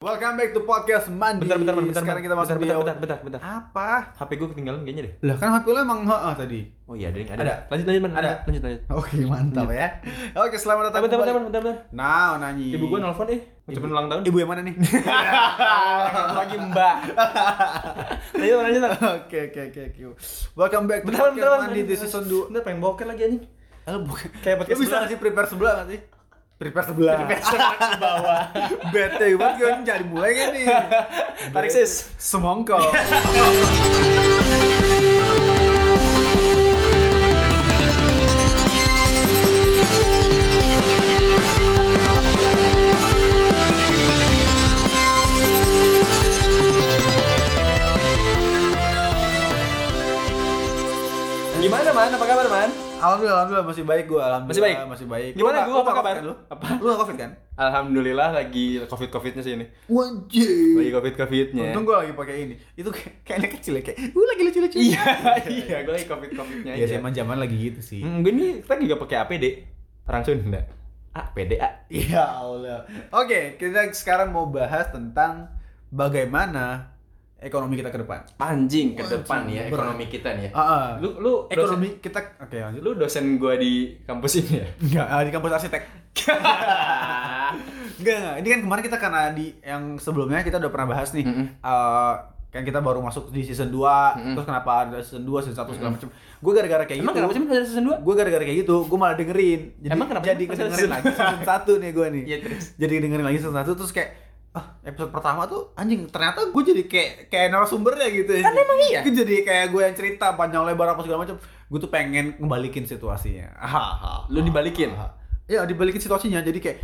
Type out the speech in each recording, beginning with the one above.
Welcome back to podcast Mandi. Bentar, bentar, bentar, Sekarang kita bentar, masuk bentar, di bentar, bentar, bentar. Apa? HP gue ketinggalan kayaknya deh. Lah kan HP lo emang heeh tadi. Oh iya, ada, ada. Ada. Lanjut, lanjut, man. Ada. Lanjut, lanjut. Oke, mantap ya. Oke, selamat datang Bentar, bentar, bentar, bentar. Nah, nanyi. Ibu gue nelfon eh. Ucapin ulang tahun. Ibu yang mana nih? Lagi mbak. Lanjut, lanjut. lanjut. Oke, oke, oke, oke. Welcome back to Bentar, podcast bentar, Mandi di season 2. Bentar, pengen boker lagi anjing. Halo, bukan. Kayak podcast bisa sih prepare sebelah nggak sih? Prepare sebelah. ke bawah. Bete banget gue ini jadi mulai kan nih. Tarik sis. Semongkol. Gimana, Man? Apa kabar, Man? Alhamdulillah, alhamdulillah masih baik gue. Alhamdulillah Masih baik? Masih baik. Gimana lu Apa kabar? covid kan Lu? Apa? Lu nggak covid kan? Alhamdulillah lagi covid-covidnya sih ini. Wajib. Lagi covid-covidnya. Untung gue lagi pakai ini. Itu kayak kayak anak kecil ya kayak, "Uh, lagi lucu-lucu." Iya, iya, gue lagi covid-covidnya Ya aja. sih emang zaman lagi gitu sih. Hmm, gue ini kita juga pakai APD. Orang Sunda. APD, A. Ya Allah. Oke, kita sekarang mau bahas tentang bagaimana ekonomi kita ke depan. Panjing ke depan ya berat. ekonomi kita nih ya. Ah, ah. Lu lu ekonomi kita oke lanjut. dosen, lu dosen gua di kampus ini ya. Enggak, ah, di kampus arsitek. Enggak, enggak. Ini kan kemarin kita karena di yang sebelumnya kita udah pernah bahas nih. Mm-mm. eh, kan kita baru masuk di season 2, terus kenapa ada season 2, season 1 segala macam. Gue gara-gara kayak Emang gitu. kenapa sih ada season 2? Gue gara-gara kayak gitu, gue malah dengerin. Jadi, Emang kenapa Jadi dengerin lagi season 1 nih gue nih. Iya, terus. Jadi dengerin lagi season 1 terus kayak ah episode pertama tuh anjing ternyata gue jadi kayak kayak narasumbernya gitu Kan emang iya. Kan jadi kayak gue yang cerita panjang lebar apa segala macam gue tuh pengen ngebalikin situasinya Hahaha. Lu dibalikin? ya dibalikin situasinya jadi kayak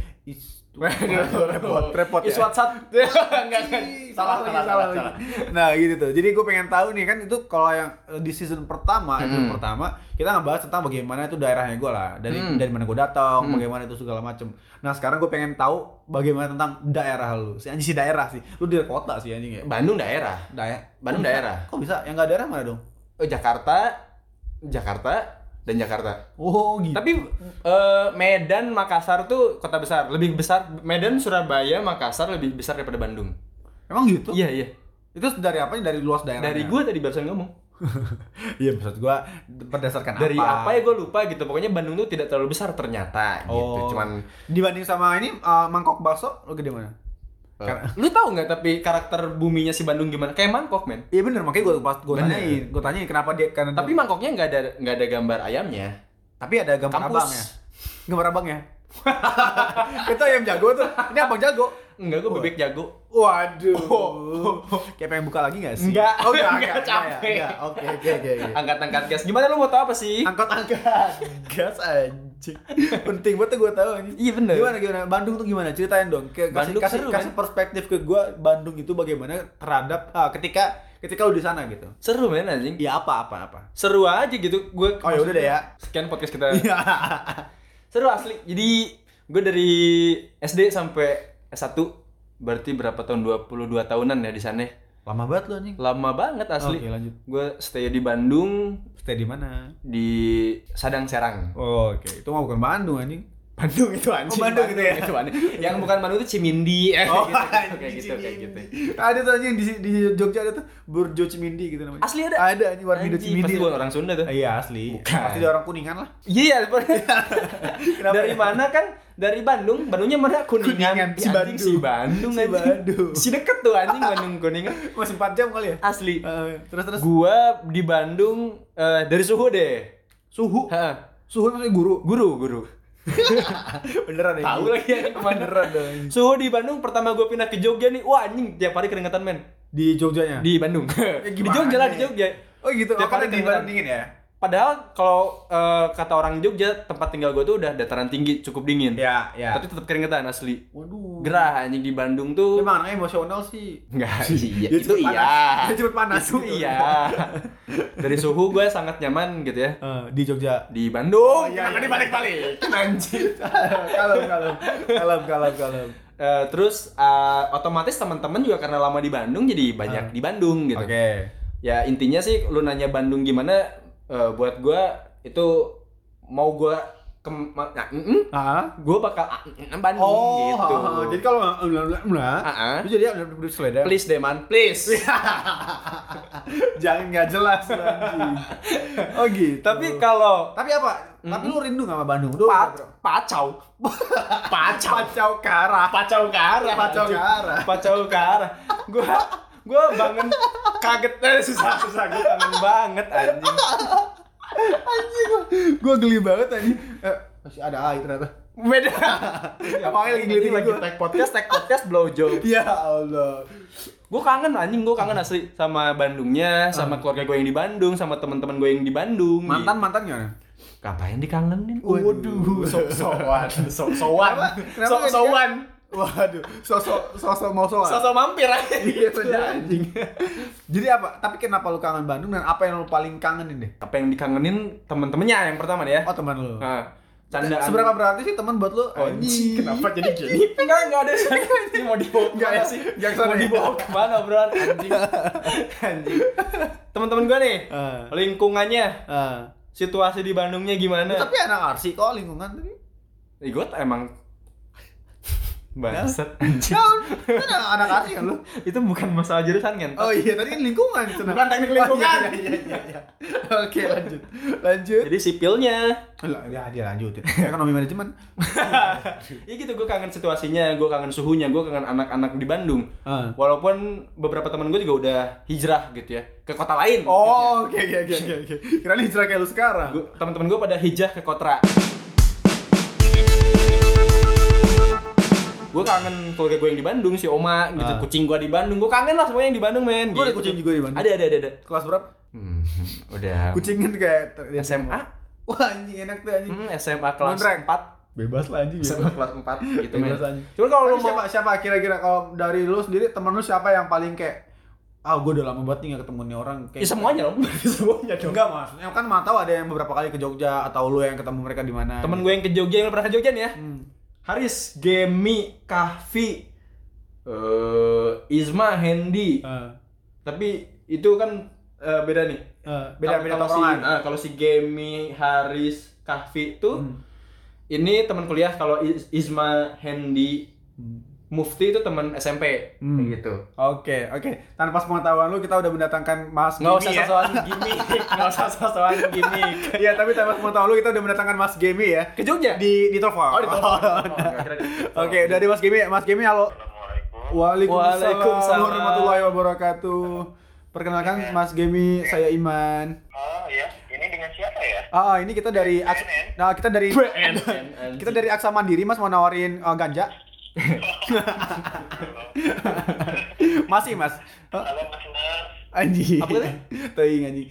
repot repot ya. WhatsApp. Enggak, enggak. salah lagi salah lagi. nah gitu tuh. Jadi gue pengen tahu nih kan itu kalau yang eh, di season pertama episode Hmm. pertama kita ngebahas tentang bagaimana itu daerahnya gue lah. Dari Hmm. dari mana gue datang bagaimana itu segala macem. Nah sekarang gue pengen tahu bagaimana tentang daerah lu. Si anjing si daerah sih. Lu di kota sih anjing ya? Bandung daerah. daerah Bandung daerah. kok bisa? Yang nggak daerah mana dong? Oh, Jakarta, Jakarta dan Jakarta. oh gitu Tapi eh, Medan, Makassar tuh kota besar, lebih besar. Medan, Surabaya, Makassar lebih besar daripada Bandung. emang gitu Iya, iya. itu dari apa dari luas daerah Dari gua tadi barusan ngomong. iya maksud gua berdasarkan Dari apa, apa ya gue lupa gitu. Pokoknya Bandung tuh tidak terlalu besar ternyata Oh. gitu. Cuman dibanding sama ini uh, mangkok bakso lo gede mana? Karena- lu tahu nggak tapi karakter buminya si Bandung gimana? Kayak mangkok, men. Iya bener makanya gue pas gue tanyain, gue tanyain kenapa dia karena Tapi mangkoknya nggak ada nggak ada gambar ayamnya. tapi ada gambar Kampus. abangnya, gambar abangnya. Kita ayam jago tuh, ini abang jago. Enggak, gue bebek jago. Waduh, kayak pengen buka lagi gak sih? Enggak. oh enggak, Enggak, enggak, capek. Oke, oke, oke. Angkat-angkat gas. Gimana lu mau tahu apa sih? Angkat-angkat gas anjing. Penting banget gue tahu anjing. Iya, bener. Gimana gimana? Bandung tuh gimana? Ceritain dong. Kasih Bandung kasih, seru, kasih perspektif ke gue Bandung itu bagaimana terhadap ah, ketika ketika lu di sana gitu. Seru men anjing. Iya apa apa apa. Seru aja gitu. Gue Oh, ya udah deh ya. Sekian podcast kita. Iya. Seru asli. Jadi gue dari SD sampai S1 berarti berapa tahun 22 tahunan ya di sana. Lama banget lu anjing. Lama banget asli. Oke, lanjut. Gue stay di Bandung Stay di mana? di Sadang Serang. Oh, oke. Itu mah bukan Bandung anjing. Bandung itu anjing. Oh, Bandung gitu ya? itu Bandung. Yang bukan Bandung itu Cimindi ya Oh, kayak gitu, kayak gitu, kayak gitu. Ada tuh anjing di di Jogja ada tuh Burjo Cimindi gitu namanya. Asli ada? Ada anjing Warmindo Anjing, Cimindi. pasti bukan orang Sunda tuh. Iya asli. Bukan. Pasti orang kuningan lah. Iya, Kenapa dari ya? mana kan? Dari Bandung, Bandungnya mana? Kuningan. Kuningan, si Ih, anjing, Bandung. Si Bandung, Si anjing. Bandung. Si deket tuh anjing Bandung Kuningan. Masih 4 jam kali ya? Asli. Eh, terus terus Gua di Bandung eh, dari suhu deh. suhu. Ha, Suhu itu guru. guru, guru. Beneran ya? Tahu lagi ya. Beneran dong. Suhu di Bandung pertama gue pindah ke Jogja nih, wah anjing tiap hari keringetan men. Di Jogjanya. Di Bandung. di gimana Jogja lah di? Jogja. Oh gitu. Tiap Apa hari di keringetan. Bandung dingin ya? Padahal kalau eh, kata orang Jogja tempat tinggal gue tuh udah dataran tinggi cukup dingin. Ya, ya. Tapi tetap keringetan asli. Waduh. Gerah anjing di Bandung tuh. Emang anaknya emosional sih. Enggak, iya, itu iya. Dia cepet panas Itu gitu. iya. Dari suhu gue sangat nyaman gitu ya. Eh, di Jogja. Di Bandung. Oh, iya, iya, dibalik-balik? Anjing. kalem, kalem, kalem, kalem, kalem. Eh, terus eh, otomatis teman-teman juga karena lama di Bandung jadi banyak di Bandung gitu. Oke. Ya intinya sih lu nanya Bandung gimana eh, buat gua itu mau gua ke nah, mm, Ah. gue bakal ah, mm, Bandung Oh, gitu. jadi kalau nggak nggak, Ah, ah. itu jadi udah seleda. Please deh man, please. Jangan nggak jelas. Oh gitu. Tapi kalau tapi apa? Tapi lu rindu nggak sama Bandung? Lu pa pacau, pacau, Pacau ke arah. pacau ke arah, Pacau ke arah. pacau ke arah. Gua gua bangun kaget eh, susah susah gue kangen banget anjing. Gue geli banget anjing. Eh, masih ada air ternyata. Beda. Apalagi lagi ngeliatin lagi gua. tag podcast, tag podcast blow job. Ya Allah. Gue kangen anjing, gue kangen asli sama Bandungnya, sama keluarga gue yang di Bandung, sama teman-teman gue yang di Bandung. Mantan mantan gimana? gitu. Ngapain dikangenin? Waduh. sok-sokan, sok-sokan, Kenapa? Kenapa sok-sokan. Waduh, sosok sosok mau soal. Sosok mampir aja. Iya bener anjing. Jadi apa? Tapi kenapa lu kangen Bandung dan apa yang lu paling kangenin deh? Apa yang dikangenin temen-temennya yang pertama nih ya? Oh teman lu. Nah, candaan. Seberapa berarti sih teman buat lu? Anjing, kenapa jadi gini? Enggak, enggak ada Ini mau dibawa Enggak ya? sih? Yang sana Mau dibawa ke mana, bro? Anjing. Anjing. Teman-teman gue nih, Ah. lingkungannya, Ah. situasi di Bandungnya gimana? Tapi anak arsi kok lingkungan tadi. Eh, gue emang Bangsat anjing. Kan kan anak arsi kan lu? Itu bukan masalah jurusan kan? Oh iya, tadi kan lingkungan itu. Bukan teknik lingkungan. Oh, iya, iya, iya, iya. Oke, lanjut. Lanjut. Jadi sipilnya. Ya dia lanjutin. Ekonomi manajemen. ya gitu gue kangen situasinya, gue kangen suhunya, gue kangen anak-anak di Bandung. Ah. Walaupun beberapa teman gue juga udah hijrah gitu ya ke kota lain. Oh, oke oke oke oke oke. Kirain hijrah kayak lu sekarang. Teman-teman gue pada hijrah ke kota. Gue kangen keluarga gue yang di Bandung, si Oma, gitu. Ah. Kucing gue di Bandung, gue kangen lah semuanya yang di Bandung, men. Gua ada Gitu. kucing juga di Bandung. Ada, ada, ada, ada. Kelas berapa? Hmm, udah. Kucingin kayak SMA? Wah, anjing enak tuh anjing. Hmm, SMA kelas. 4 Bebas lah anjing. SMA kelas 4 gitu, men. Bebas anjing. Cuman kalau lu mau siapa siapa kira-kira kalau dari lu sendiri temen lu siapa yang paling kayak ah gue udah lama banget nih gak ketemu nih orang kayak Ya semuanya dong. semuanya dong. enggak maksudnya kan mana tahu ada yang beberapa kali ke Jogja atau lu yang ketemu mereka di mana Temen gue yang ke Jogja, yang pernah ke Jogja nih ya. Hmm. Haris, Gemi, Kahfi, eh Isma, Hendy. Eh, Tapi itu kan eh, beda nih. beda beda kalau si, ah, kalau si Gemi, Haris, Kahfi itu Hmm. ini teman kuliah. Kalau Is- Isma, Hendy, Hmm. Mufti itu teman SMP. Hmm. Gitu. Oke, oke. Tanpa pengetahuan lu kita udah mendatangkan Mas Nggak usah Gimi ya. sosokan gimmick, nggak usah sosokan gimmick. Iya, tapi tanpa pengetahuan lu kita udah mendatangkan Mas Gemi ya. Ke Jogja? Di di telepon. Oh, di telepon. Oh, nggak kira di telepon. Oke, dari Mas Gemi. Mas Gemi halo. Assalamualaikum. Waalaikumsalam Waalaikumsalam. warahmatullahi wabarakatuh. Perkenalkan Mas Gemi, saya Iman. Oh ya, ini dengan siapa ya? Ah, ini kita dari. Nah, kita dari kita dari Aksa Mandiri, Mas mau nawarin eh, ganja. Masih, Mas. Halo Mas Nas. Anjing. Apa tadi? Teuing anjing.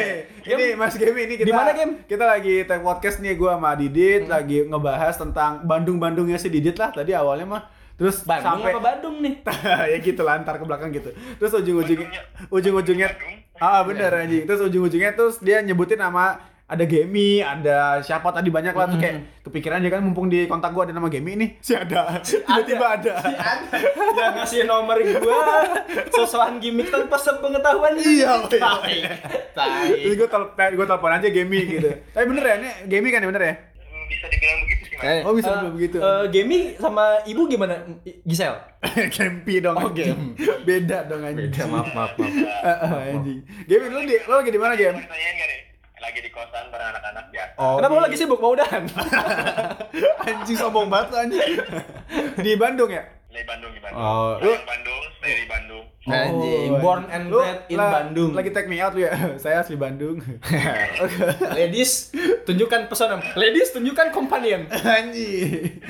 ini Mas Gemi ini kita Di mana, Gem? Kita lagi tag podcast nih gua sama Didit lagi ngebahas tentang Bandung-Bandungnya si Didit lah tadi awalnya mah. Terus Bandung sampai apa Bandung nih? ya gitu lah ntar ke belakang gitu. Terus ujung-ujungnya ujung-ujungnya ah bener anjing. Terus ujung-ujungnya terus dia nyebutin nama ada Gemi, ada siapa tadi banyak lah tuh kayak kepikiran aja kan mumpung di kontak gua ada nama Gemi nih. Si ada. Tiba-tiba ada. yang ngasih nomor gua sosokan gimmick tanpa sepengetahuan Iya, tai iya. tai Terus gue telepon, gue telepon aja Gemi gitu. Tapi bener ya, ini Gemi kan ya bener ya? Hmm, Bisa dibilang begitu sih Mas. Oh, bisa eh, dibilang begitu. eh, Gemi sama ibu gimana Gisel Gempi dong. Oh. Gempi. Beda dong anjing. maaf maaf maaf Eh, eh, anjing. Gemi lu di, lu lagi di mana Gem? Lagi di kosan bareng anak-anak biasa. Oh, kenapa di- lu lagi sibuk mau udahan anjing sombong banget anjing. di Bandung ya? Di Bandung di Bandung. Oh, lu- Bandung, stay di Bandung. Anjing, Oh, born anjing. and Lu bred in la- Bandung. Lagi take me out lu ya? Saya asli Bandung. ladies tunjukkan pesona ladies tunjukkan companion anjing.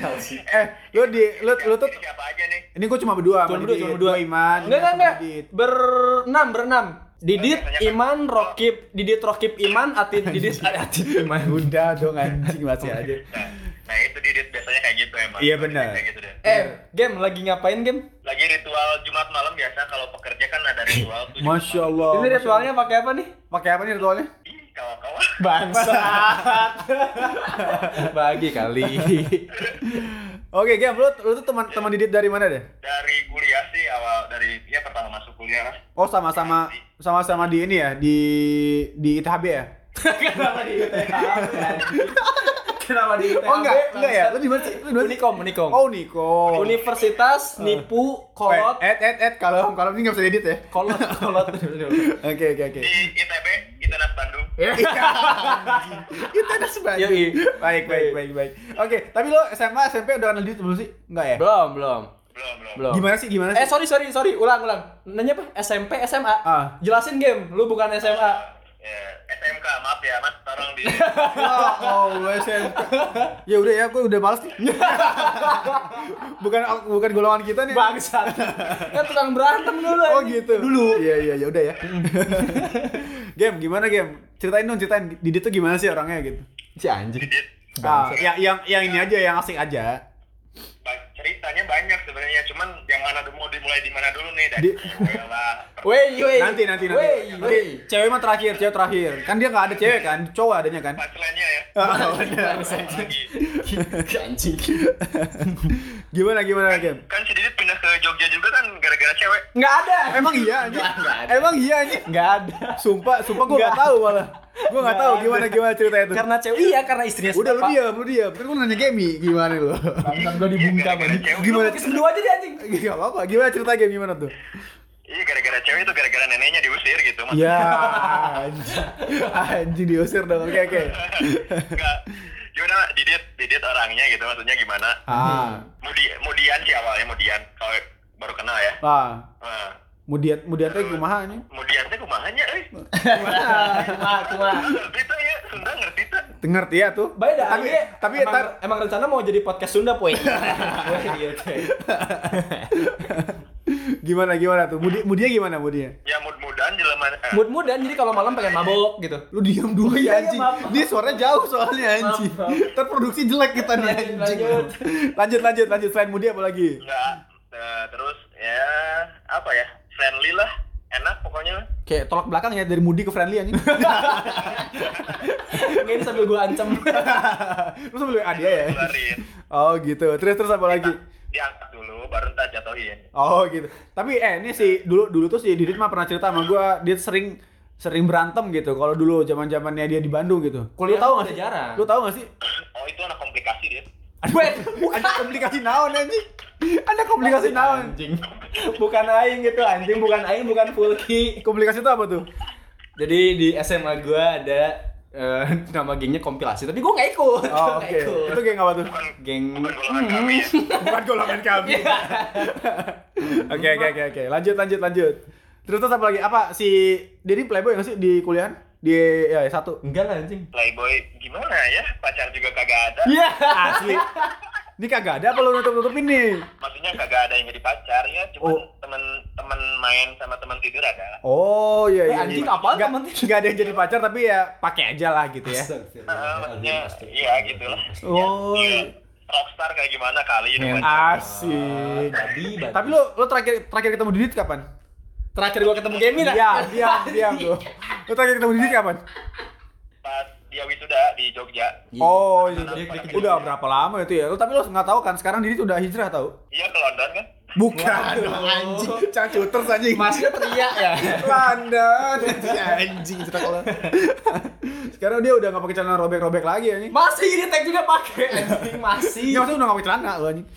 eh, lu di lu lu tuh siapa aja nih? ini gua cuma berdua Cuma berdua, cuma berdua. Iman. enggak enggak berenam berenam Didit, Iman, Rokib, Didit, Rokib, Iman, Atit, Didit, Atit, Iman. Udah dong anjing masih aja. Nah, nah itu Didit biasanya kayak gitu emang. Iya, benar. Kayak gitu deh. Eh, game lagi ngapain game? Lagi ritual Jumat malam biasa kalau pekerja kan ada ritual tuh. Masya. Allah. Ini ritualnya pakai apa nih? Pakai apa nih ritualnya? Kawan-kawan. Bangsat. Bagi kali. Oke, Gem, lu, lu tuh teman teman Didit dari mana deh? Dari kuliah sih awal dari ya pertama masuk kuliah lah. Oh, sama-sama sama-sama di ini ya, di di ITHB ya? Kenapa di Kenapa di Oh enggak, enggak ya? Lu di mana sih? Lu di mana sih? Unikom, Unikom. Oh, Niko. Universitas Nipu Kolot Eh, eh, eh, kalau kalau ini nggak bisa edit ya. Kolot Kolot. Oke, oke, oke. Di ITB, ITENAS Bandung. Itu ada sebagai. Yoi. Baik, baik, baik, baik. Oke, tapi lo SMA, SMP udah kenal Didit belum sih? Enggak ya? Belum, belum. Belum, belum. Belum. Gimana sih? Gimana Eh sih? sorry sorry sorry ulang ulang nanya apa SMP SMA Ah. jelasin game lu bukan SMA Ya, SMK, maaf ya, Mas. Tolong di Oh, oh, SMP. Ya udah ya, gue udah males nih. bukan bukan golongan kita nih. bangsat kan tukang berantem dulu Oh gitu. Dulu. Iya iya ya udah ya. game gimana game? Ceritain dong, ceritain Didit tuh gimana sih orangnya gitu. si anjing Didit. Ah, yang yang yang ini aja yang asik aja. Ceritanya banyak sebenarnya, cuman yang mana dulu mau dimulai di mana dulu nih? Dari lah. Wey, wey. Nanti nanti nanti. Wey, wey. cewek mah terakhir, cewek terakhir. Kan dia nggak ada cewek kan, cowok adanya kan. Punchline-nya ya. Ah, bener. Lagi. anjing Gimana gimana game? Kan si Didit pindah ke Jogja juga kan gara-gara cewek. nggak ada Emang iya anjing? Emang iya anjing? nggak ada Sumpah, sumpah gue nggak tahu malah. Gue nggak tahu gimana gimana ceritanya tuh. karena cewek iya karena istrinya Udah lu diam, lu diam. Kan gue nanya Gemi, gimana lu? bangsat gua Iya, dibungkam cewek. Gimana? Berdua aja deh anjing Gak apa-apa, gimana cerita game gimana tuh? Iya, gara-gara cewek itu gara-gara neneknya diusir gitu. Mas. Ya, anjing, anjing diusir dong. Oke oke. Enggak. Gimana Didit, Didit orangnya gitu maksudnya gimana? Ah, Mudi, Mudian sih awalnya Mudian kalau baru kenal ya. ah, Nah, mudian mudian teh kumaha nih? Mudian teh kumahanya euy. kumaha kumaha Ngerti ya, Sunda ngerti tuh. Ngerti ya tuh? Baik dah, Tapi tapi tapi emang, tar- emang rencana mau jadi podcast Sunda, poin. Coy. gimana gimana tuh? Mudi mudia gimana mudia? Ya mud-mudan jelema eh, Mood-moodan jadi kalau malam pengen mabok gitu. Lu diam dulu ya anjing. Ini suaranya jauh soalnya anjing. Terproduksi jelek kita nih Lanjut, anjing. lanjut. Lanjut lanjut lanjut selain mudia apa lagi? enggak. Eh, terus ya apa ya? Friendly lah. Enak pokoknya. Kayak tolak belakang ya dari mudi ke friendly anjing. Nggak, ini sambil gua ancam. Lu sambil ah dia ya. Oh gitu. Terus terus apa lagi? Diangkat dulu baru ntar jatuhin. Oh gitu. Tapi eh ini sih dulu dulu tuh si Didit mah pernah cerita sama gua dia sering sering berantem gitu. Kalau dulu zaman zamannya dia di Bandung gitu. Lu Kuliah tahu mah nggak sih? jarang. Lu tahu nggak sih? Oh itu anak komplikasi dia. Wait, Ada komplikasi naon anjing. Ada komplikasi naon. anjing. Bukan aing gitu anjing, bukan aing, bukan Fulki. Komplikasi itu apa tuh? Jadi di SMA gua ada eh, nama gengnya kompilasi, tapi gua nggak ikut. Oh, oke. ikut. Itu geng apa tuh? Geng bukan golongan kami ya. Kami. Oke oke oke oke. Lanjut lanjut lanjut. Terus terus apa lagi? Apa si Dedi playboy nggak sih di kuliahan? Di ya satu. enggak lah anjing. Playboy gimana ya? Pacar juga kagak ada. Iya. Asli. Ini kagak ada apa lu nutup-nutupin nih? Maksudnya kagak ada yang jadi pacar ya, cuman Oh. temen-temen main sama teman tidur ada. Oh iya Eh, iya. anjing, iya. apaan Nggak- temen? nggak ada yang jadi pacar tapi ya pakai aja lah gitu ya. Ah, maksudnya iya gitu lah. Oh. Iya. Rockstar kayak gimana kali Men- pacar. Asik. Babi, babi. Tapi lu lu terakhir terakhir ketemu Didit kapan? terakhir gua ketemu Gemi dah. Diam, diam, diam lu. Lu terakhir ketemu Didit kapan? Dia wisuda di Jogja. Oh, Dia- iya. dia kejar- udah berapa lama itu ya? Lu tapi lu nggak tahu kan sekarang Didit udah hijrah tahu? Iya ke London kan? Bukan Waduh. anjing, jangan cuters anjing. Masnya teriak ya. London, anjing cerita kalau. Sekarang dia udah nggak pakai celana robek-robek lagi anjing. Masih ini tag juga pakai anjing, masih. Maksudnya udah nggak pakai celana lu anjing.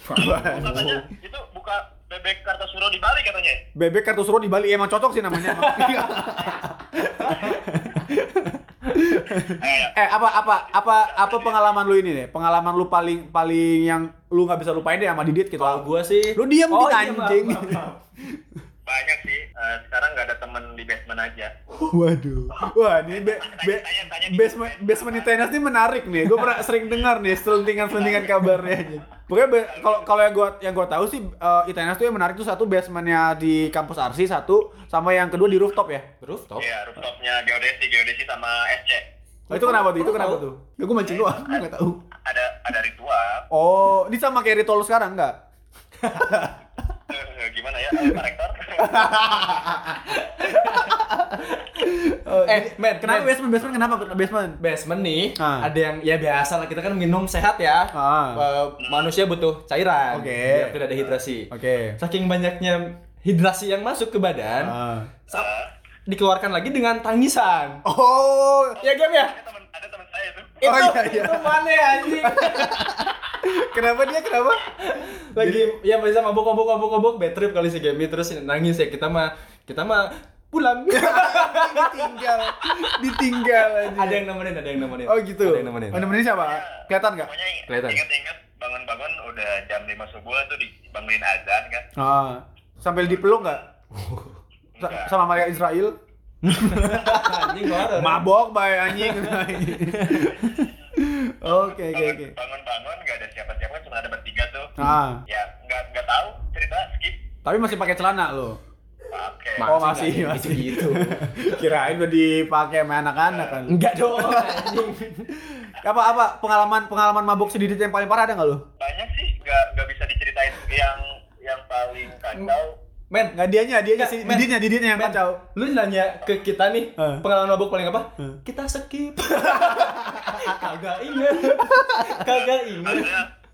Katanya itu buka bebek Kartosuro di Bali katanya. Bebek Kartosuro di Bali emang cocok sih namanya. Eh, eh apa apa apa apa pengalaman lu ini deh? Pengalaman lu paling paling yang lu nggak bisa lupain deh sama Didit gitu. Kalau gua sih Lu diam Oh, iya, maaf, anjing. banyak sih. Eh, sekarang nggak ada temen di basement aja. Waduh. Wah, ini be, be, basement basement di tenis ini menarik nih. Gue pernah sering dengar nih selentingan-selentingan kabarnya aja. Pokoknya kalau kalau yang gua yang gua tahu sih uh, ITNS tuh yang menarik tuh satu basementnya di kampus Arsi satu sama yang kedua di rooftop ya. Rooftop. Iya, rooftopnya geodesi, geodesi sama SC. Oh, itu kenapa tuh? Itu kenapa tuh? Ya gue mancing doang, gue nggak tahu. Ada ada ritual. Oh, ini sama kayak ritual lu sekarang enggak? Eh, gimana ya, eh, Pak Rektor? Eh, men, kenapa men. basement? Basement kenapa basement? Basement nih, Ah. ada yang ya biasa lah kita kan minum sehat ya. Ah. Eh, manusia butuh cairan. Oke. Biar tidak ada hidrasi. Oke. Saking banyaknya hidrasi yang masuk ke badan, Ah. sa- dikeluarkan lagi dengan tangisan. Oh, Ya game ya? ada teman ada teman saya tuh Oh iya iya. Itu mana ya, anjing? Kenapa dia kenapa? Lagi ya bisa mabuk mabuk mabuk mabuk bad trip kali si Gemi terus nangis ya kita mah kita mah pulang. ditinggal, ditinggal aja. ada yang nemenin, ada yang nemenin. Oh gitu. Ada yang nemenin. Oh, nemenin siapa? Kelihatan nggak? Kelihatan. ingat-ingat bangun-bangun udah jam 5 subuh tuh dibangunin azan kan. Ah, sambil dipeluk nggak? Sama Maria Israel? anjing. Mabok bay anjing. Oke oke oke. Bangun- Bangun-bangun nggak ada siapa-siapa cuma ada bertiga tuh. Ah, Ya nggak nggak tahu cerita skip. tapi masih pakai celana lo. Oke. Ma- Oh Masih masih masih gitu-gitu. Kirain udah dipakai sama anak-anak kan. Enggak dong anjing. Apa apa pengalaman pengalaman mabuk sedikit yang paling parah ada nggak lo? Banyak sih nggak nggak bisa diceritain yang yang paling kacau. Men, Nggak dianya, dianya sih, men. diditnya, diditnya yang Men, kacau. Lu nanya ke kita nih, Eh. pengalaman mabuk paling apa? Eh. Kita skip. Kagak inget. Kagak inget.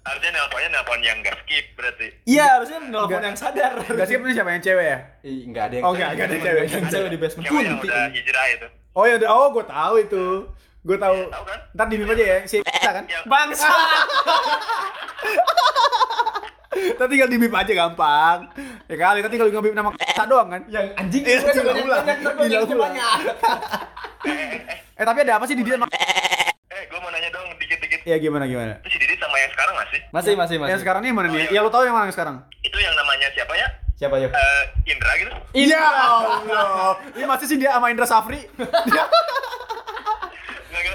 Harusnya nelponnya nelpon yang nggak skip berarti. Iya, harusnya nelfon Enggak. yang sadar. Gak sih ini siapa yang cewek ya? Ih, enggak ada yang Oh, enggak, enggak ada cewek. Yang cewek di basement. Cewek yang udah hijrah itu. Oh ya, oh gue tahu itu. Gue tahu. Tahu kan? Ntar di aja ya, si kan. Yang Bangsa. Ntar tinggal di aja gampang. Ya kali, nanti kalau ngebip nama doang kan. Yang anjing Eh, diulang banyak ulang. yang ulang. Eh tapi ada apa sih di dia? eh gue mau nanya dong dikit-dikit. Ya gimana gimana? Itu si Didit sama yang sekarang nggak sih? Masih, masih, masih. Yang sekarang nih mana Oh, nih? iya. Ya lu tahu yang mana yang sekarang? Itu yang namanya siapa ya? Siapa yuk? Eh Indra gitu. Ya Allah. Ini masih sih dia sama Indra Safri.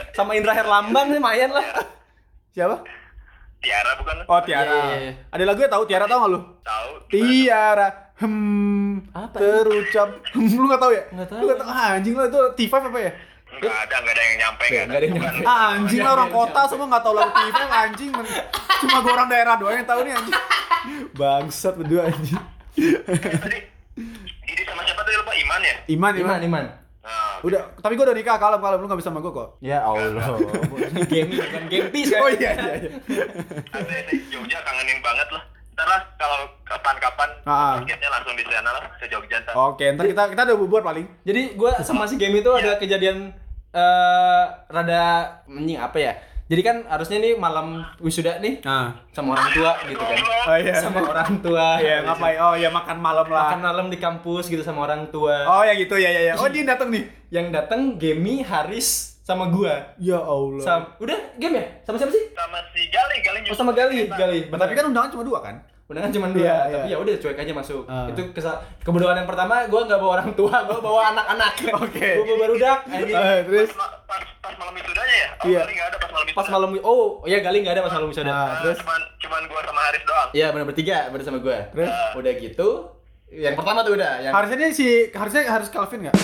Sama Indra Herlambang nih lumayan lah. siapa? Tiara bukan? Oh Tiara. Iya, iya, iya. Ada lagu tahu Tiara tahu nggak lu? Tahu. Tiara. Hmm. Apa? Terucap. Hmm, lu nggak tahu ya? Nggak tahu. Lu nggak tahu. Ah, anjing lu itu T5 apa ya? Nggak ada, nggak ada yang nyampe Nggak, nggak ada yang nyampe. Ah, anjing lah orang kota semua nggak tahu lagu T5 anjing. Cuma gua orang daerah doang yang tahu nih anjing. Bangsat berdua anjing. Didit sama siapa tuh lupa Iman ya? Iman, Iman, Iman. Iman. Udah, tapi gua udah nikah kalem kalem lu nggak bisa sama gua kok. Ya Allah. Game bukan Gempi sekarang. Oh iya iya iya. ada Jogja kangenin banget lah. Ntar lah kalau kapan-kapan Ah. podcastnya langsung di sana lah ke Jogja ntar. Oke, ntar kita kita udah bubur paling. Jadi gue sama si game itu ada kejadian eh rada anjing apa ya? Jadi kan harusnya nih malam wisuda nih Nah. sama orang tua gitu kan. Oh iya. Sama orang tua. Iya, ngapain? Oh ya makan malam lah. Makan malam di kampus gitu sama orang tua. Oh ya gitu ya ya ya. Oh dia datang nih. Yang datang Gemi, Haris sama gua. Ya Allah. Sam udah game ya? Sama siapa sih? Sama si Gali, Gali Oh sama Gali, Gali. Tapi kan undangan cuma dua kan? Undangan cuma dua, Iya, tapi iya. ya udah cuek aja masuk. Ah. Itu kesa- kebodohan yang pertama gua nggak bawa orang tua, gua bawa anak-anak. Oke. Gua bawa barudak. Eh, terus Pas, pas, pas malam wisudanya ya? Oh, Iya. Gali nggak ada pas malam wisuda. Pas malam oh iya Gali nggak ada pas malam wisuda. Nah, Ah, terus cuman, cuman gua sama Haris doang. Iya benar bertiga bersama gue. Terus? Udah gitu, yang pertama tuh udah, yang harusnya si harusnya harus Calvin nggak?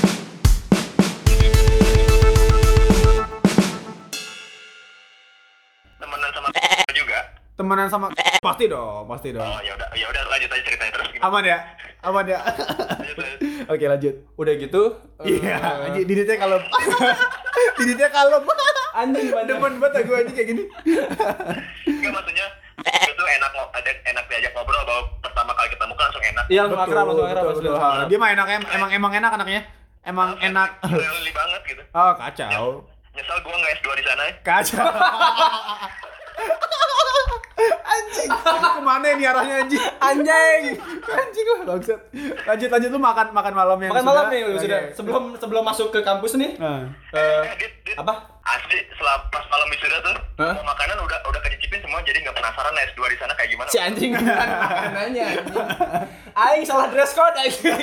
Temenan sama pasti dong, pasti dong. Oh ya udah, ya udah lanjut aja ceritanya terus. Aman ya? Aman ya? Lanjut, lanjut. Oke lanjut. udah gitu. Iya, eh, anjing diditnya kalem. diditnya kalem. anjing. Demen banget gue anjing kayak gini. Enggak maksudnya itu enak ada enak diajak ngobrol bahwa pertama kali ketemu kan langsung enak. Iya langsung akrab, langsung akrab, betul, langsung betul. akrab. Dia mah enak em- emang emang enak anaknya. Emang enak. Friendly banget gitu. Oh, kacau. Nyesal gua nggak S2 di sana ya. Kacau. anjing. Ke mana ini arahnya anjing? Anjing. Anjing lah bangsat. Lanjut lanjut lu makan makan malam yang Makan sudah- malam nih Oke. sudah. Sebelum sebelum masuk ke kampus nih. Eh, Eh, Dit, Dit. apa? Asli setelah pas malam wisuda tuh, Hah? semua makanan udah udah kecicipin semua jadi nggak penasaran S2 di sana kayak gimana. Si anjing makanannya anjing. Aing salah dress code anjing.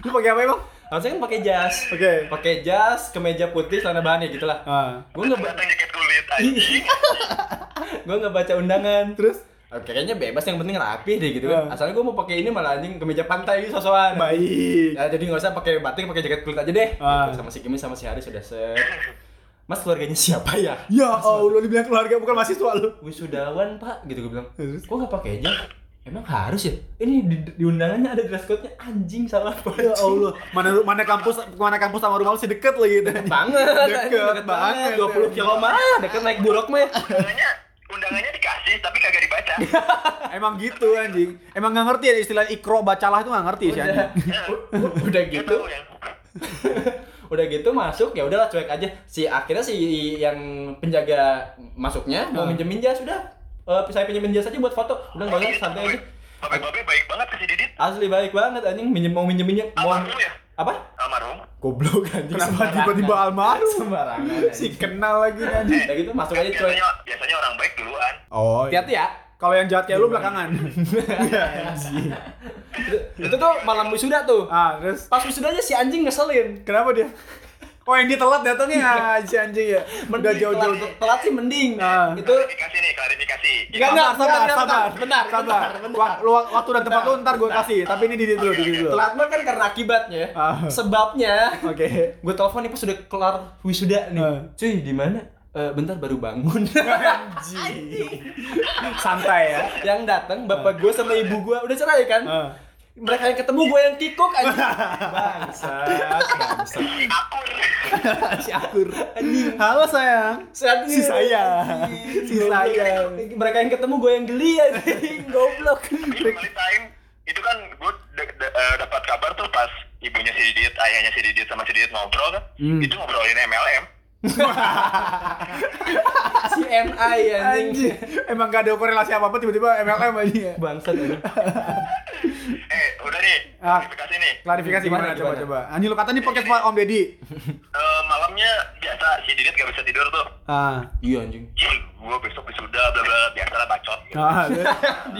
Lu pakai apa emang? Harusnya kan pakai jas. Oke. Pakai jas, kemeja putih, celana bahan ya gitulah. Ah. Gue nggak kulit anjing. gue nggak baca undangan. Terus kayaknya bebas yang penting rapi deh gitu kan. Ah. Asalnya gue mau pakai ini malah anjing kemeja pantai gitu sosokan. baik. Ya, jadi nggak usah pakai batik, pakai jaket kulit aja deh. Ah. Gitu, Sama si Kimi sama si Haris sudah set. Mas keluarganya siapa ya? Ya Allah, dibilang keluarga bukan mahasiswa lu. Wisudawan pak, gitu gue bilang. Terus? Kok nggak pakai jas? Emang harus ya? Ini di, di undangannya ada dress code-nya anjing salah banget. Ya Allah, mana mana kampus mana kampus sama rumah lu sih deket lagi gitu. Banget, Deket deket banget. banget. 20 kilo mah, deket naik buruk mah ya. Undangannya undangannya dikasih tapi kagak dibaca. Emang gitu anjing. Emang nggak ngerti ya istilah ikro bacalah itu nggak ngerti sih anjing. Udah gitu. ya. udah gitu masuk ya udahlah cuek aja si akhirnya si yang penjaga masuknya mau Ah. minjemin jas sudah eh, saya pinjemin jas aja buat foto udah nggak usah santai aja Babe-babe baik banget ke si Didit. asli baik banget anjing minjem mau minjeminnya mau Almarhum ya? apa Almarhum. goblok anjing Kenapa tiba-tiba almarhum? sembarangan Si kenal lagi nih anjing. udah gitu masuk aja cuek Biasanya, biasanya orang baik duluan. Oh, iya. hati-hati ya Kalau yang jahat kayak lu belakangan. itu, itu tuh malam wisuda tuh ah, terus pas wisudanya si anjing ngeselin kenapa dia? Oh, yang dia telat datangnya ah, si anjing ya. Udah Mending jauh-jauh. telat, telat sih mending Ah. itu Klarifikasi nih, klarifikasi. Enggak, enggak, sabar, sabar, bentar, sabar, bentar, sabar. Wak- lu- waktu dan tempat lu ntar gue kasih, tapi ini di dulu, di dulu. telat mah kan karena akibatnya Ah. sebabnya Oke. gue telepon nih pas udah kelar wisuda nih Ah. cuy di mana Eh, bentar baru bangun Anjing. Santai ya. yang datang bapak gue sama ibu gue udah cerai kan Ah. Mereka yang ketemu gue yang kikuk aja bangsat bangsat Akur. si Akur. Halo sayang. Saat Si sayang. Si sayang. mereka yang ketemu gue yang geli aja goblok itu kan gue eh, dapat kabar tuh pas ibunya si Didit, ayahnya si Didit sama si Didit ngobrol kan. Hmm. Itu ngobrolin MLM. si NI anjing Anjing. Emang gak ada korelasi apa-apa tiba-tiba MLM aja ya. bangsat anjing udah nih, Ah. klarifikasi nih. Klarifikasi Gimana, gimana, coba coba. Anjing lu kata nih podcast Pak Om Deddy. Eh, malamnya biasa si Didit gak bisa tidur tuh. Ah. iya anjing Cil, gue besok wisuda, bla bla, biasalah bacot. Ah,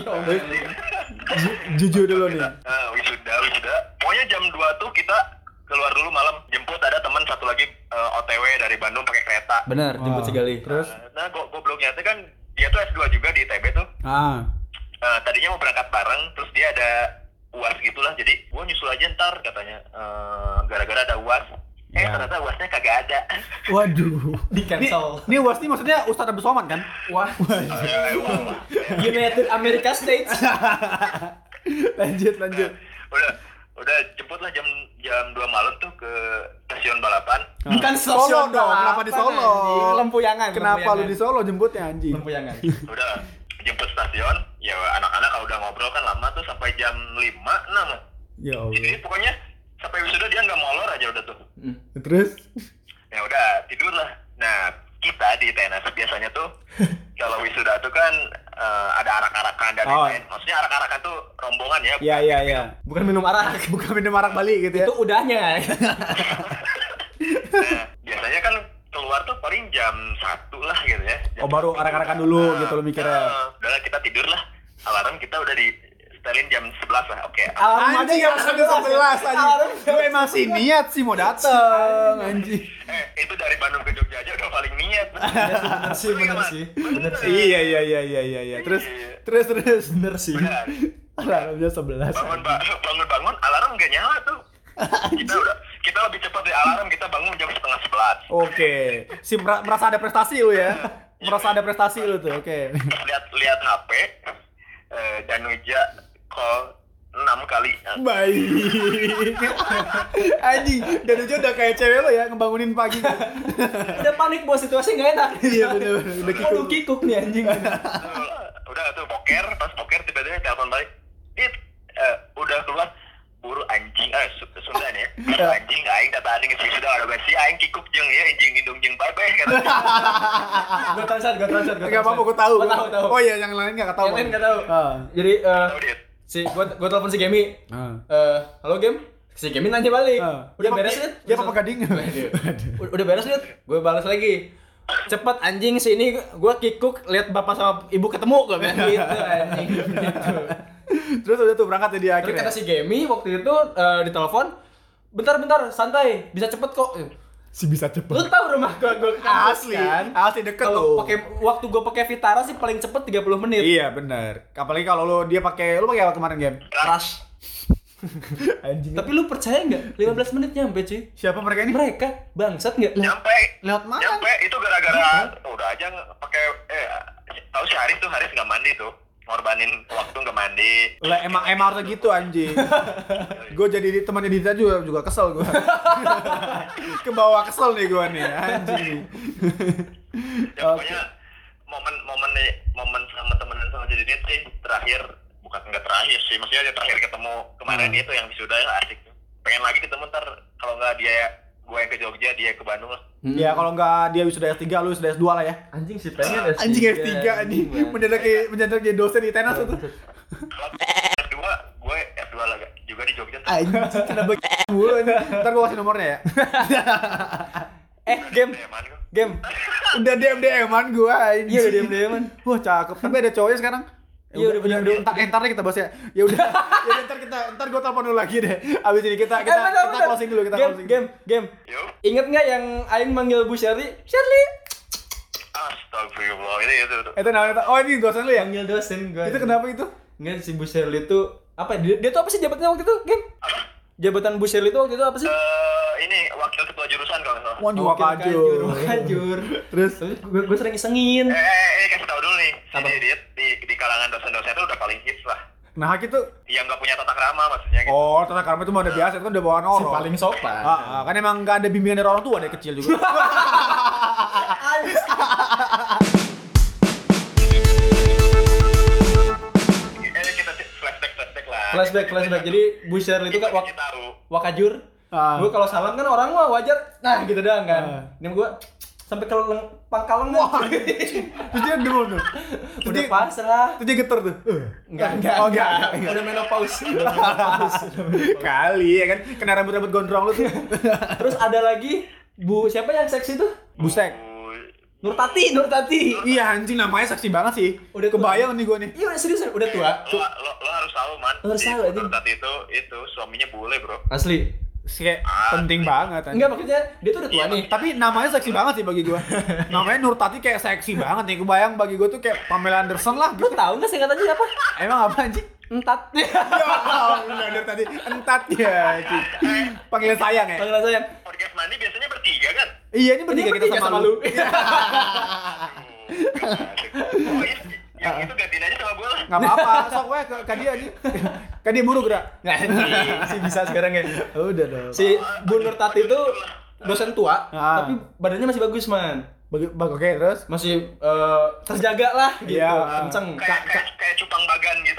ju- jujur dulu nih. Eh, wisuda, wisuda. Pokoknya jam 2 tuh kita keluar dulu malam jemput ada teman satu lagi eh, OTW dari Bandung pakai kereta. benar jemput Ah. si Gali Terus? Nah, go gobloknya tuh kan dia tuh S2 juga di ITB tuh. Ah. Eh, tadinya mau berangkat bareng, terus dia ada uas gitulah. Jadi gua nyusul aja ntar katanya. Eh, gara-gara ada uas. Eh Ya. ternyata uasnya kagak ada. Waduh. di cancel Ini was nih maksudnya Ustadz Abdul Somad kan? wah Eh, wah. United America States lanjut lanjut. udah udah jemput lah jam jam 2 malam tuh ke stasiun balapan. bukan Solo stasiun dong, balapan, kenapa di Solo? anjing. Lempuyangan Kenapa lu di Solo jemputnya anjing? Lempuyangan Udah jemput stasiun, ya anak-anak kalau udah ngobrol kan lama tuh sampai jam 5 6 Ya Allah. Jadi pokoknya sampai wisuda dia nggak molor aja udah tuh. Hmm. Terus? Ya udah tidur lah. Nah kita di tenas biasanya tuh kalau wisuda tuh kan eh, ada arak-arakan dan Oh. lain-lain. Maksudnya arak-arakan tuh rombongan ya. Iya iya iya. bukan minum arak Bukan minum arak Bali gitu ya. itu udahnya Nah, biasanya kan keluar tuh paling jam satu lah gitu ya. Jam Oh, baru arak-arakan dulu Nah, gitu lo mikirnya. nah, udah lah, kita tidur lah. Alarm kita udah di setelin jam 11 lah. Oke. Alarm Anjing yang sampai sebelas anjing. Lu emang sih niat sih mau dateng anjing. Eh, itu dari Bandung ke Jogja aja udah paling niat. bener sih bener Bener, sih bener sih Iya iya iya iya iya iya. Terus terus terus bener sih. Benar. Alarmnya sebelas. bangun ba- bangun bangun alarm gak nyala tuh kita udah kita lebih cepat dari alarm kita bangun jam setengah Oke. Si mer- merasa ada prestasi lu ya. Merasa ada prestasi lu tuh. Oke. Terus lihat lihat HP eh, Danuja call enam kali Baik. Anjing, dan itu udah kayak cewek lo ya ngebangunin pagi. udah panik bos situasi nggak enak Iya bener. Udah gitu. Waduh kikuk nih anjing udah tuh poker pas poker tiba-tiba telepon balik dit eh, udah keluar buru anjing eh Su- Sunda nih ya Buru anjing aing data aing geus sudah ada besi aing kikuk jeung ya anjing indung jeung bye bye kata gue translate gue translate gue Enggak apa-apa, gue tahu. gue gua tahu tahu Oh iya, yang lain enggak tahu. yang lain nggak tahu Ah. jadi eh, si gue gue telepon si Gemi Ah. Eh, halo Gem si Gemi nanya balik Ah. udah beres Dit? dia apa gading? Udah- udah beres Dit? gue balas lagi cepet anjing sini gue kikuk lihat bapak sama ibu ketemu gue bilang gitu anjing gitu. Terus udah tuh berangkat ya di Terus akhirnya. kata si Gemi waktu itu eh, ditelepon bentar-bentar santai bisa cepet kok Si bisa cepet. lu tahu rumah gua gua ke kampus, Asli, kan asli deket kalau tuh. pakai waktu gua pakai Vitara sih paling cepet 30 menit Iya benar. Apalagi kalau lu dia pakai lu pakai apa kemarin game? rush Anjing. tapi lu percaya nggak 15 menit nyampe cuy Siapa mereka ini? mereka bangsat nggak nyampe Lewat mana? nyampe itu gara-gara udah aja pakai eh tahu si Haris tuh Haris nggak mandi tuh ngorbanin waktu nggak mandi Lah emang emang harus gitu anjing. gue jadi di- temannya Dita juga juga kesel gue. Kebawa kesel nih gue nih anjing. ya pokoknya momen momen nih momen sama temenan sama jadi dia sih terakhir bukan nggak terakhir sih maksudnya dia terakhir ketemu kemarin Hmm. itu yang wisuda ya asik pengen lagi ketemu ntar kalau nggak dia gue yang ke Jogja dia ke Bandung lah Ya kalau nggak dia sudah S3, lu sudah S2 lah ya. Anjing sih pengen S3. Anjing S3 anjing. Mendadak kayak- mendadak jadi dosen di tenas itu. S2 gue S2 lah juga di Jogja Anjing kenapa anjing. Ntar gua kasih nomornya ya. Eh, game. Gue Game. Udah DM DM-an gua anjing. Iya, udah DM-DM-an. Wah, cakep. Tapi ada cowoknya sekarang. Iya, udah punya- udah, entar, entar deh kita bahas ya. Ya udah. ya entar kita entar gua telepon dulu lagi deh. Abis ini kita kita Eh, kita closing dulu, kita game, closing. game, game. Yuk Ingat nggak yang Aing manggil Bu Shirley? Shirley. Astagfirullah itu itu, itu. Itu namanya Oh, ini dosen lu ya? Panggil dosen gua. Itu kenapa itu? Enggak si Bu Shirley itu apa? Dia, dia tuh apa sih jabatannya waktu itu? Game. Jabatan Bu Shirley itu waktu itu apa sih? Eh, ini wakil ketua jurusan kalau nggak salah Wakil kajur. Kajur. Terus gue, gue sering isengin. Eh, eh, eh, kasih tahu dulu nih. Apa? Dia di, di kalangan dosen-dosen itu udah paling hits lah. nah hak itu Yang nggak punya tata krama maksudnya gitu. Oh, tata karma itu mah udah biasa, itu kan udah bawaan Si orang. paling sopan. Ah, ah, kan emang gak ada bimbingan dari orang tua dari kecil juga. flashback. Flashback. Jadi Bu Shirley itu kan wak, wakajur. Ah. Gue kalau salam kan orang mah wajar. Nah, gitu doang kan. Ah. Ini gue sampai ke leng, pangkal lengan. Terus dia dulu tuh. Terus Udah pasrah. terus dia geter tuh. Enggak, enggak, Oh, enggak. enggak. Udah menopause. Udah menopause. Kali ya kan, kena rambut-rambut gondrong lu tuh. Terus ada lagi Bu siapa yang seksi tuh? Bustek. Uh, Nurtati, Nurtati. Iya anjing namanya seksi banget sih. Udah tua. kebayang nih gua nih. Iya, serius, udah tua. lo, lo, lo harus tahu man. Lo harus tahu, anjing. Nurtati itu itu suaminya bule bro. Asli. Kayak Ah, penting banget anjing. Enggak maksudnya dia tuh udah tua nih. Tapi namanya seksi banget sih bagi gua. namanya Nurtati kayak seksi banget nih. Kebayang bagi gua tuh kayak Pamela Anderson lah Lu gitu. tahu nggak singkatannya apa? Emang apa anjing? Entat. Ya, Allah, dari tadi entat ya. anjing. Panggilan sayang ya. Panggilan sayang. Podcast mandi biasanya bertiga kan? Iya ini bertiga Ini kita bertiga sama, lu. Yang itu gantiin aja sama gue lah. Nggak apa-apa, sok we ke, ke dia aja. Ke dia buru gerak. Nah, si bisa sekarang ya. Udah dong. Si Bu Nurtati itu dosen tua, Ah. tapi badannya masih bagus, man. Bagi oke terus. Masih eh, terjaga lah gitu, Iya. kenceng. Kayak kayak, kayak cupang bagan gitu.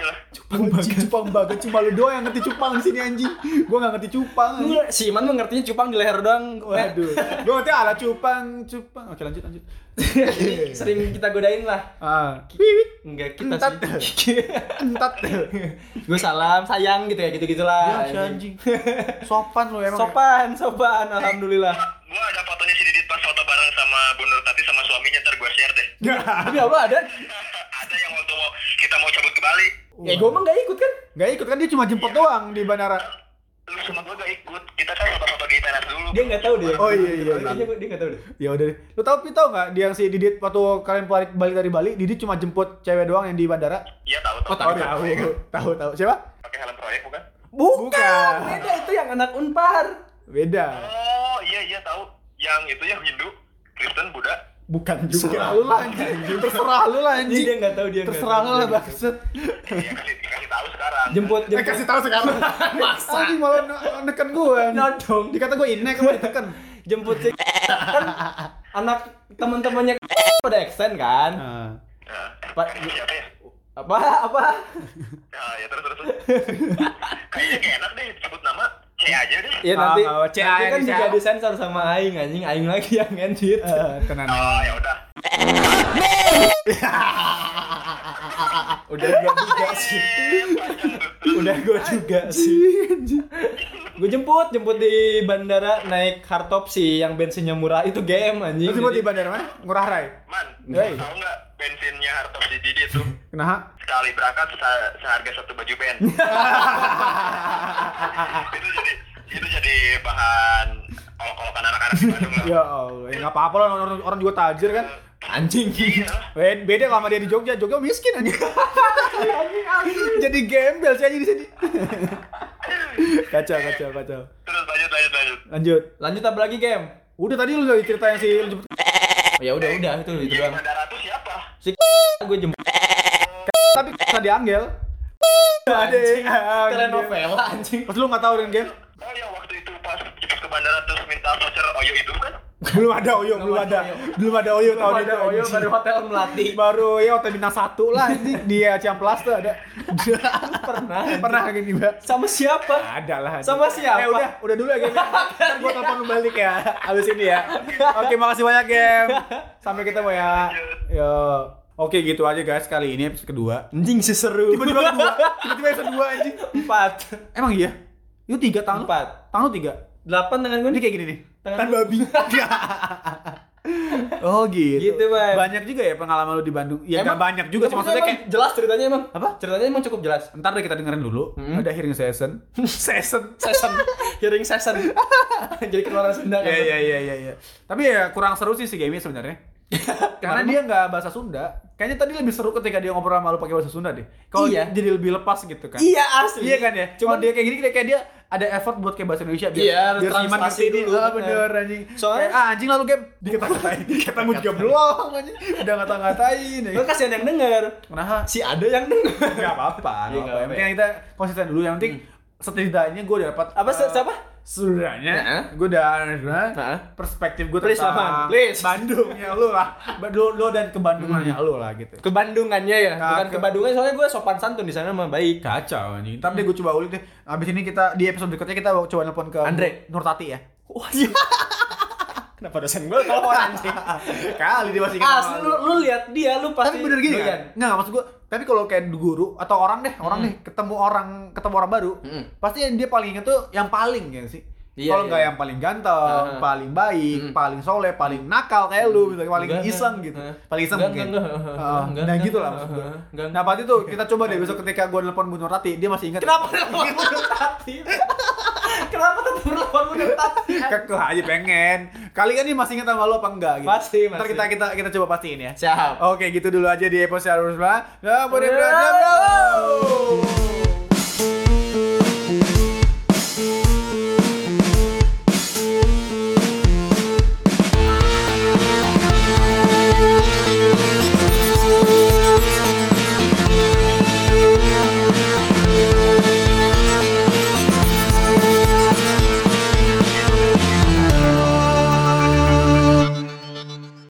Cupang. Cupang bagan cuma lu doang yang ngerti cupang di sini anjing. Gua nggak ngerti cupang. anjing. Enggak, si Iman mengertinya cupang di leher doang. Waduh. Gua ngerti ala cupang, cupang. Oke lanjut lanjut. Sering kita godain lah. Ah. Enggak kita Entat. sih. Entat. Gue salam, sayang gitu ya, gitu-gitulah. Ya si anjing. Sopan lu emang. Sopan, sopan, alhamdulillah. Gua ada fotonya si Didit pas foto bareng sama Bu Nurtati sama suaminya ntar gua share deh. Tapi Allah ada. ada yang waktu mau kita mau cabut ke Bali. Ya gue mah gak ikut kan. Gak ikut kan dia cuma jemput doang di bandara. Lu sama gua gak ikut. Kita kan foto-foto di teras dulu. Dia gak tahu dia. Oh, iya, iya, iya. Kayaknya gua- dia gak tahu deh. Ya udah deh. Lu tahu tau nggak dia yang si Didit waktu kalian balik balik dari Bali, Didit cuma jemput cewek doang yang di bandara? Iya tahu Oh, tahu. tahu, tahu, tahu, tahu. Siapa? Pakai helm proyek bukan? Bukan. Bukan. Beda itu yang anak Unpar. Beda. Oh iya iya tahu. Yang itu yang Hindu, Kristen, Buddha. Bukan juga. Terserah lu lah anjing. Terserah lu lah anjing. Dia dia nggak tahu dia. nggak Terserah tahu, lu lah dia maksud. Iya kasih kasih tahu sekarang. Jemput Eh jemput. kasih tahu sekarang. Masa? Anjing malah ne- neken gue. Nodong. Dikata gue inek kamu ditekan. Jemput si kan anak teman-temannya pada extend kan. Nah. Nah, Pak siapa ya? apa apa? Nah, ya terus terus. Kayaknya kayak enak deh sebut nama C aja deh. Ya Ah, nanti, nggak apa, CA nanti kan juga disensor sama Aing anjing, Aing lagi yang ngedit. Eh, tenan. Oh ya udah. Udah gua juga sih. Udah gua juga sih. Gue jemput, jemput di bandara naik hardtop sih yang bensinnya murah itu game anjing. Terus buat di bandara mana? Ngurah Rai. Man, Hey. tahu nggak bensinnya Hartos di Didi tuh Kenapa? sekali berangkat se- seharga satu baju band. itu jadi itu jadi bahan olok-olokan anak-anak di Bandung lah. Ya Allah, ya nggak apa-apa lah orang, orang juga tajir kan. Anjing. Iya. Beda, kalau sama dia di Jogja, Jogja miskin aja. Jadi gembel sih aja di sini. kacau, kacau, kacau. Terus lanjut lanjut lanjut. Lanjut. Lanjut apa lagi game? Udah tadi lu udah cerita yang si lu jemput. Oh, ya udah udah itu itu Yang doang. bandara tuh siapa? Si gue jemput Tapi bisa dianggel. Ada telenovela anjing. Pas lu nggak tahu dengan game? Oh yang waktu itu pas cepet ke bandara terus minta voucher Oyo itu kan? belum ada Oyo, belum ada. Belum ada Oyo tahun itu. Ada Oyo anjing. baru hotel melati. baru ya hotel bintang satu lah anjing di Ciamplas tuh ada. Pernah. Pernah kayak gini, Mbak? Sama siapa? Ada lah. Sama siapa? Eh udah, udah dulu ya game. Ntar gua telepon lu balik ya abis ini ya. Oke, makasih banyak game. Sampai ketemu ya. Yo. Oke, gitu aja guys kali ini episode kedua. Anjing sih seru. Tiba-tiba kedua, tiba-tiba episode dua anjing. Empat. Emang iya? Itu tiga tangan lu? Empat. Tangan lu tiga? Delapan tangan gue Ini nih. kayak gini nih. Tangan Tangan babi. oh gitu. Gitu, Bang. Banyak juga ya pengalaman lu di Bandung. Ya Emang- banyak juga sih maksudnya kayak jelas ceritanya emang. Apa? Ceritanya emang cukup jelas. Ntar deh kita dengerin dulu. Hmm. Ada hearing session. session. Session, hearing session. Jadi keluaran Sunda kan. Iya iya iya iya. iya. Tapi ya kurang seru sih si game sebenarnya. Karena dia nggak bahasa Sunda. Kayaknya tadi lebih seru ketika dia ngobrol sama lu pakai bahasa Sunda deh. Kalau Iya. jadi lebih lepas gitu kan. Iya asli. Iya kan ya? Cuma dia kayak gini kayak dia ada effort buat kayak bahasa Indonesia biar Iya, biar Iman ngerti dulu, dulu. Ah, bener. bener anjing. Soalnya- Kayak, ah anjing lalu game dikata-katain. Ketemu juga belum anjing. Udah ngata-ngatain ya. Lu kasihan yang denger. Kenapa? Si ada yang denger. Enggak apa-apa. Iya, apa-apa. Yang penting kita konsisten dulu. Yang penting setidaknya gue dapat Apa eh, siapa? Heeh. gue udah udah Heeh. perspektif gue Please tentang. Please. Bandung ya lu lah. Lo, lo dan kebandungannya lu lah gitu. Ke Bandungannya ya, bukan Kagak. ke soalnya gue sopan santun di sana mah baik. Kacau anjing. Ntar deh gue coba ulik deh. Abis ini kita di episode berikutnya kita coba nelpon ke Andre. Nurtati ya. Wah. Kenapa dosen gue kalau anjing? Kali dia masih ingat Asli sama lu, lu lihat dia lu pasti Tapi bener gini kan? Nggak, maksud gue tapi kalau kayak guru atau orang deh, orang Hmm. nih ketemu orang ketemu orang baru, Hmm. pasti yang dia paling ingat tuh yang paling ya sih. Iya, kalau iya. nggak yang paling ganteng, Ah. paling baik, Hmm. paling soleh, paling nakal kayak lu, gitu, paling Enggak, iseng enggak. gitu, Ah. paling iseng Enggak, mungkin. enggak, enggak. Enggak, nah enggak, gitu lah enggak, maksud gue. enggak, enggak. Nah pasti tuh kita coba deh besok ketika gue nelpon Bu Nurati, dia masih ingat. Kenapa nelfon Nurtati? Kenapa tetap nelfon Nurtati? Kekeh aja pengen. Kali dia masih ingat sama lo apa enggak gitu. Pasti, Ntar pasti. kita kita kita coba pastiin ya. Siap. Oke, gitu dulu aja di episode harus lah. Ya, boleh belajar.